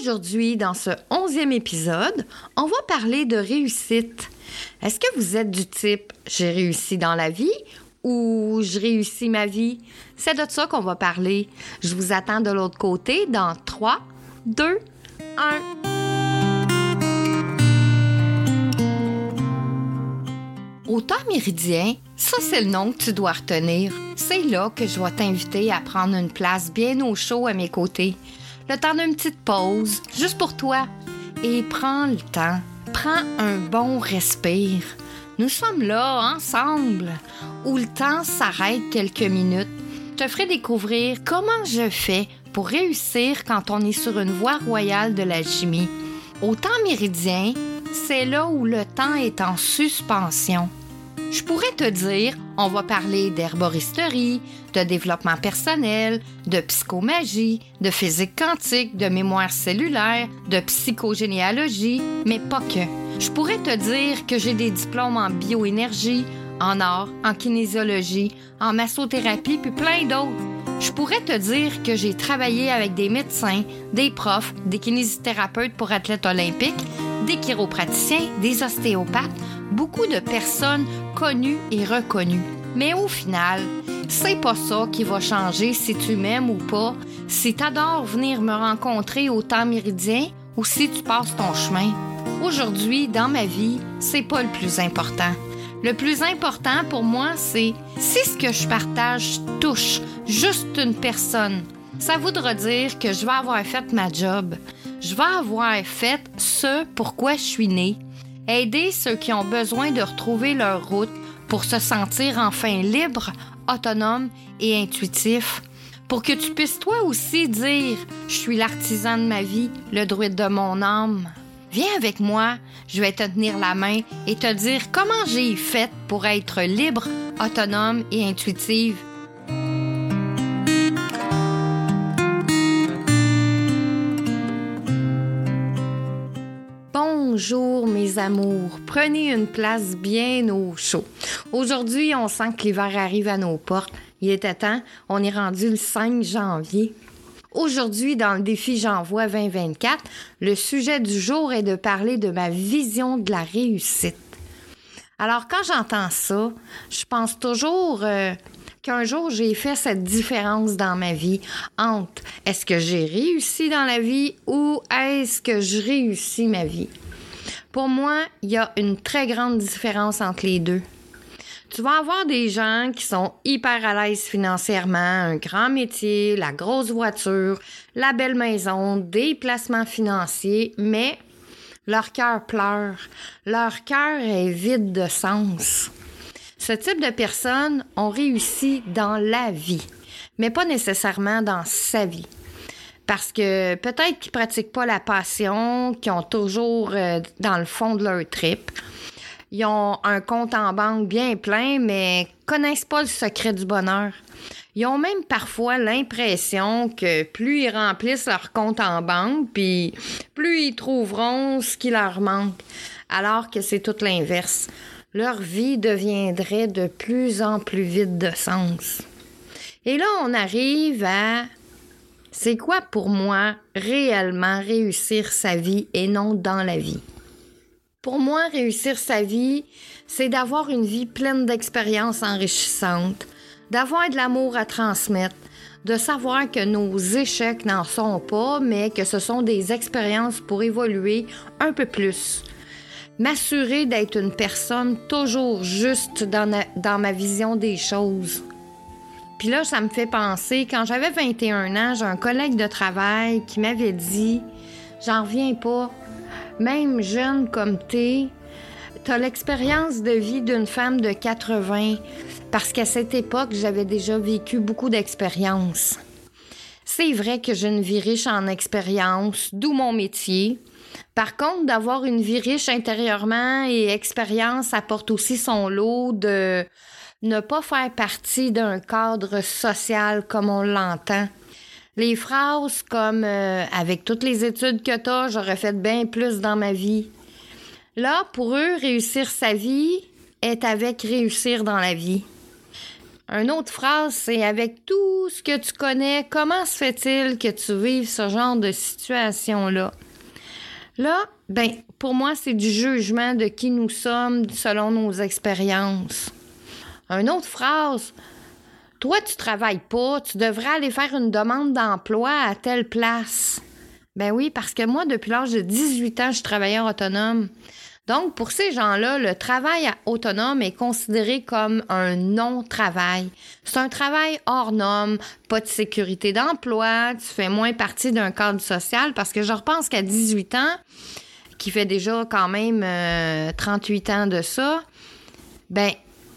Aujourd'hui, dans ce onzième épisode, on va parler de réussite. Est-ce que vous êtes du type j'ai réussi dans la vie ou je réussis ma vie? C'est de ça qu'on va parler. Je vous attends de l'autre côté dans 3, 2, 1. Au temps méridien, ça c'est le nom que tu dois retenir. C'est là que je vais t'inviter à prendre une place bien au chaud à mes côtés. Le temps d'une petite pause, juste pour toi. Et prends le temps. Prends un bon respire. Nous sommes là, ensemble, où le temps s'arrête quelques minutes. Je te ferai découvrir comment je fais pour réussir quand on est sur une voie royale de l'alchimie. Au temps méridien, c'est là où le temps est en suspension. Je pourrais te dire, on va parler d'herboristerie, de développement personnel, de psychomagie, de physique quantique, de mémoire cellulaire, de psychogénéalogie, mais pas que. Je pourrais te dire que j'ai des diplômes en bioénergie, en art, en kinésiologie, en massothérapie, puis plein d'autres. Je pourrais te dire que j'ai travaillé avec des médecins, des profs, des kinésithérapeutes pour athlètes olympiques, des chiropraticiens, des ostéopathes, beaucoup de personnes connues et reconnues. Mais au final, c'est pas ça qui va changer si tu m'aimes ou pas, si t'adores venir me rencontrer au temps méridien ou si tu passes ton chemin. Aujourd'hui, dans ma vie, c'est pas le plus important. Le plus important pour moi, c'est si ce que je partage touche juste une personne, ça voudra dire que je vais avoir fait ma job. Je vais avoir fait ce pourquoi je suis née. Aider ceux qui ont besoin de retrouver leur route pour se sentir enfin libre, autonome et intuitif. Pour que tu puisses toi aussi dire Je suis l'artisan de ma vie, le druide de mon âme. Viens avec moi, je vais te tenir la main et te dire comment j'ai fait pour être libre, autonome et intuitive. Bonjour mes amours, prenez une place bien au chaud. Aujourd'hui, on sent que l'hiver arrive à nos portes. Il était temps, on est rendu le 5 janvier. Aujourd'hui, dans le défi J'envoie 2024, le sujet du jour est de parler de ma vision de la réussite. Alors, quand j'entends ça, je pense toujours euh, qu'un jour j'ai fait cette différence dans ma vie entre est-ce que j'ai réussi dans la vie ou est-ce que je réussis ma vie. Pour moi, il y a une très grande différence entre les deux. Tu vas avoir des gens qui sont hyper à l'aise financièrement, un grand métier, la grosse voiture, la belle maison, des placements financiers, mais leur cœur pleure. Leur cœur est vide de sens. Ce type de personnes ont réussi dans la vie, mais pas nécessairement dans sa vie. Parce que peut-être qu'ils pratiquent pas la passion, qu'ils ont toujours euh, dans le fond de leur trip. Ils ont un compte en banque bien plein, mais connaissent pas le secret du bonheur. Ils ont même parfois l'impression que plus ils remplissent leur compte en banque, puis plus ils trouveront ce qui leur manque, alors que c'est tout l'inverse. Leur vie deviendrait de plus en plus vide de sens. Et là, on arrive à c'est quoi pour moi réellement réussir sa vie et non dans la vie? Pour moi, réussir sa vie, c'est d'avoir une vie pleine d'expériences enrichissantes, d'avoir de l'amour à transmettre, de savoir que nos échecs n'en sont pas, mais que ce sont des expériences pour évoluer un peu plus. M'assurer d'être une personne toujours juste dans, dans ma vision des choses. Puis là, ça me fait penser, quand j'avais 21 ans, j'ai un collègue de travail qui m'avait dit J'en reviens pas. Même jeune comme t'es, t'as l'expérience de vie d'une femme de 80, parce qu'à cette époque, j'avais déjà vécu beaucoup d'expériences. C'est vrai que j'ai une vie riche en expérience, d'où mon métier. Par contre, d'avoir une vie riche intérieurement et expérience apporte aussi son lot de ne pas faire partie d'un cadre social comme on l'entend. Les phrases comme euh, avec toutes les études que tu as, j'aurais fait bien plus dans ma vie. Là, pour eux, réussir sa vie est avec réussir dans la vie. Une autre phrase, c'est avec tout ce que tu connais, comment se fait-il que tu vives ce genre de situation-là? Là, ben, pour moi, c'est du jugement de qui nous sommes selon nos expériences. Une autre phrase, toi, tu travailles pas, tu devrais aller faire une demande d'emploi à telle place. Ben oui, parce que moi, depuis l'âge de 18 ans, je suis travailleur autonome. Donc, pour ces gens-là, le travail autonome est considéré comme un non-travail. C'est un travail hors norme, pas de sécurité d'emploi, tu fais moins partie d'un cadre social parce que je repense qu'à 18 ans, qui fait déjà quand même 38 euh, ans de ça, ben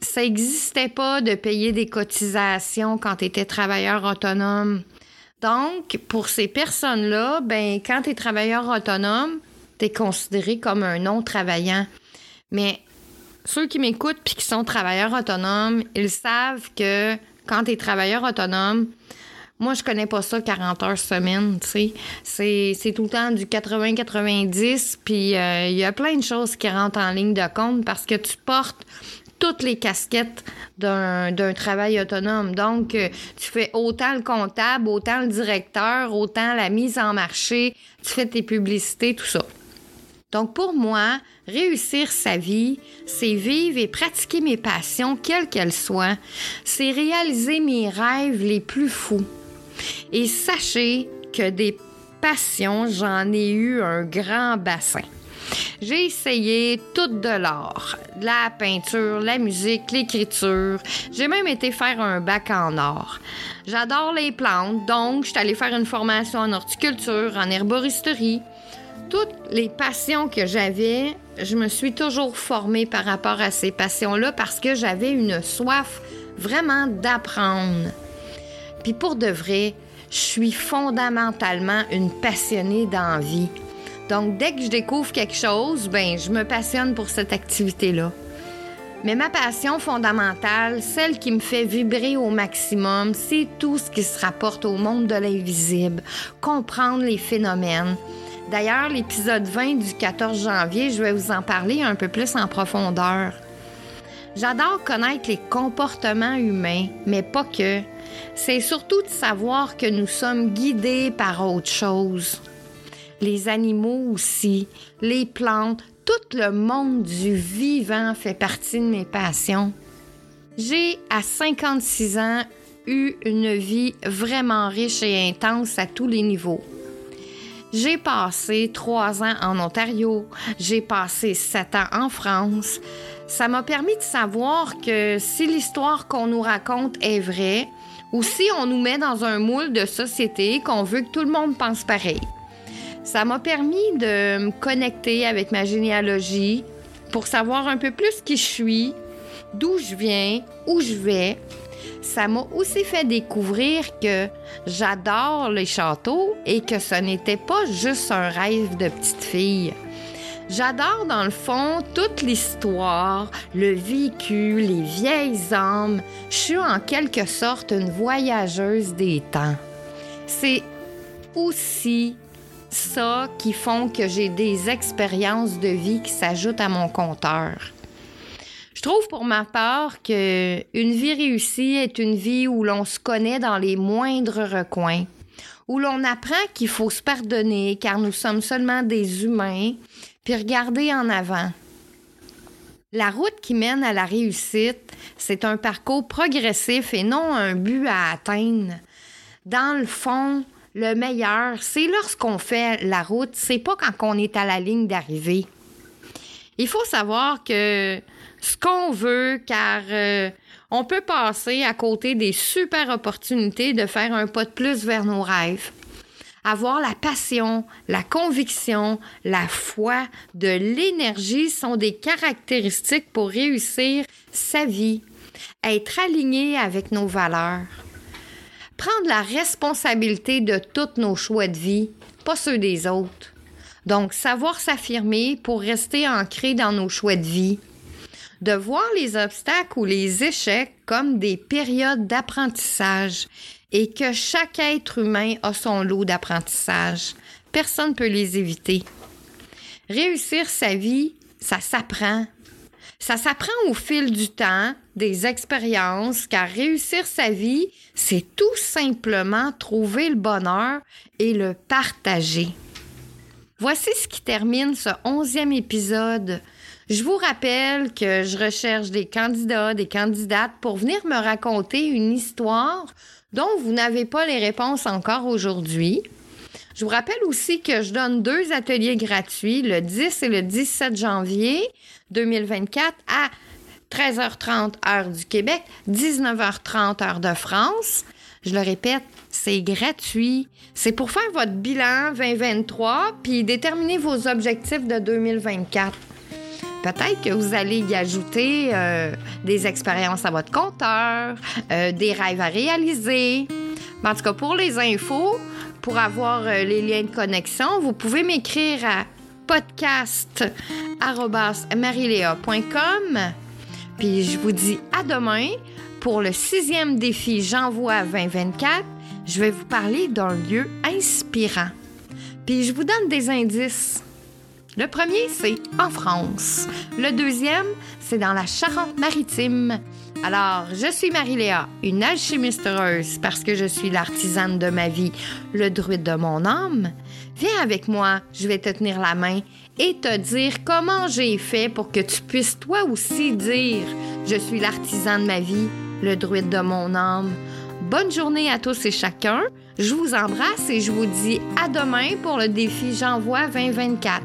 ça n'existait pas de payer des cotisations quand tu étais travailleur autonome. Donc, pour ces personnes-là, ben quand tu es travailleur autonome, considéré comme un non-travaillant. Mais ceux qui m'écoutent puis qui sont travailleurs autonomes, ils savent que quand tu es travailleur autonome, moi, je connais pas ça 40 heures semaine, tu sais. C'est tout le temps du 80-90, puis euh, il y a plein de choses qui rentrent en ligne de compte parce que tu portes toutes les casquettes d'un travail autonome. Donc, euh, tu fais autant le comptable, autant le directeur, autant la mise en marché, tu fais tes publicités, tout ça. Donc pour moi, réussir sa vie, c'est vivre et pratiquer mes passions, quelles qu'elles soient. C'est réaliser mes rêves les plus fous. Et sachez que des passions, j'en ai eu un grand bassin. J'ai essayé tout de l'art, la peinture, la musique, l'écriture. J'ai même été faire un bac en art. J'adore les plantes, donc je suis allée faire une formation en horticulture, en herboristerie toutes les passions que j'avais, je me suis toujours formée par rapport à ces passions-là parce que j'avais une soif vraiment d'apprendre. Puis pour de vrai, je suis fondamentalement une passionnée d'envie. Donc dès que je découvre quelque chose, ben je me passionne pour cette activité-là. Mais ma passion fondamentale, celle qui me fait vibrer au maximum, c'est tout ce qui se rapporte au monde de l'invisible, comprendre les phénomènes, D'ailleurs, l'épisode 20 du 14 janvier, je vais vous en parler un peu plus en profondeur. J'adore connaître les comportements humains, mais pas que. C'est surtout de savoir que nous sommes guidés par autre chose. Les animaux aussi, les plantes, tout le monde du vivant fait partie de mes passions. J'ai, à 56 ans, eu une vie vraiment riche et intense à tous les niveaux. J'ai passé trois ans en Ontario, j'ai passé sept ans en France. Ça m'a permis de savoir que si l'histoire qu'on nous raconte est vraie, ou si on nous met dans un moule de société qu'on veut que tout le monde pense pareil. Ça m'a permis de me connecter avec ma généalogie pour savoir un peu plus qui je suis, d'où je viens, où je vais, ça m'a aussi fait découvrir que j'adore les châteaux et que ce n'était pas juste un rêve de petite fille. J'adore dans le fond toute l'histoire, le vécu, les vieilles âmes. Je suis en quelque sorte une voyageuse des temps. C'est aussi ça qui font que j'ai des expériences de vie qui s'ajoutent à mon compteur. Je trouve pour ma part que une vie réussie est une vie où l'on se connaît dans les moindres recoins, où l'on apprend qu'il faut se pardonner car nous sommes seulement des humains, puis regarder en avant. La route qui mène à la réussite, c'est un parcours progressif et non un but à atteindre. Dans le fond, le meilleur, c'est lorsqu'on fait la route, c'est pas quand on est à la ligne d'arrivée. Il faut savoir que ce qu'on veut car euh, on peut passer à côté des super opportunités de faire un pas de plus vers nos rêves. Avoir la passion, la conviction, la foi, de l'énergie sont des caractéristiques pour réussir sa vie. Être aligné avec nos valeurs. Prendre la responsabilité de tous nos choix de vie, pas ceux des autres. Donc, savoir s'affirmer pour rester ancré dans nos choix de vie de voir les obstacles ou les échecs comme des périodes d'apprentissage et que chaque être humain a son lot d'apprentissage. Personne ne peut les éviter. Réussir sa vie, ça s'apprend. Ça s'apprend au fil du temps, des expériences, car réussir sa vie, c'est tout simplement trouver le bonheur et le partager. Voici ce qui termine ce onzième épisode. Je vous rappelle que je recherche des candidats, des candidates pour venir me raconter une histoire dont vous n'avez pas les réponses encore aujourd'hui. Je vous rappelle aussi que je donne deux ateliers gratuits le 10 et le 17 janvier 2024 à 13h30 heure du Québec, 19h30 heure de France. Je le répète, c'est gratuit. C'est pour faire votre bilan 2023 puis déterminer vos objectifs de 2024. Peut-être que vous allez y ajouter euh, des expériences à votre compteur, euh, des rêves à réaliser. En tout cas, pour les infos, pour avoir euh, les liens de connexion, vous pouvez m'écrire à podcast.marilea.com. Puis je vous dis à demain pour le sixième défi J'envoie 2024. Je vais vous parler d'un lieu inspirant. Puis je vous donne des indices. Le premier, c'est en France. Le deuxième, c'est dans la Charente-Maritime. Alors, je suis Marie-Léa, une alchimiste heureuse parce que je suis l'artisane de ma vie, le druide de mon âme. Viens avec moi, je vais te tenir la main et te dire comment j'ai fait pour que tu puisses toi aussi dire Je suis l'artisan de ma vie, le druide de mon âme. Bonne journée à tous et chacun. Je vous embrasse et je vous dis à demain pour le défi J'envoie 2024.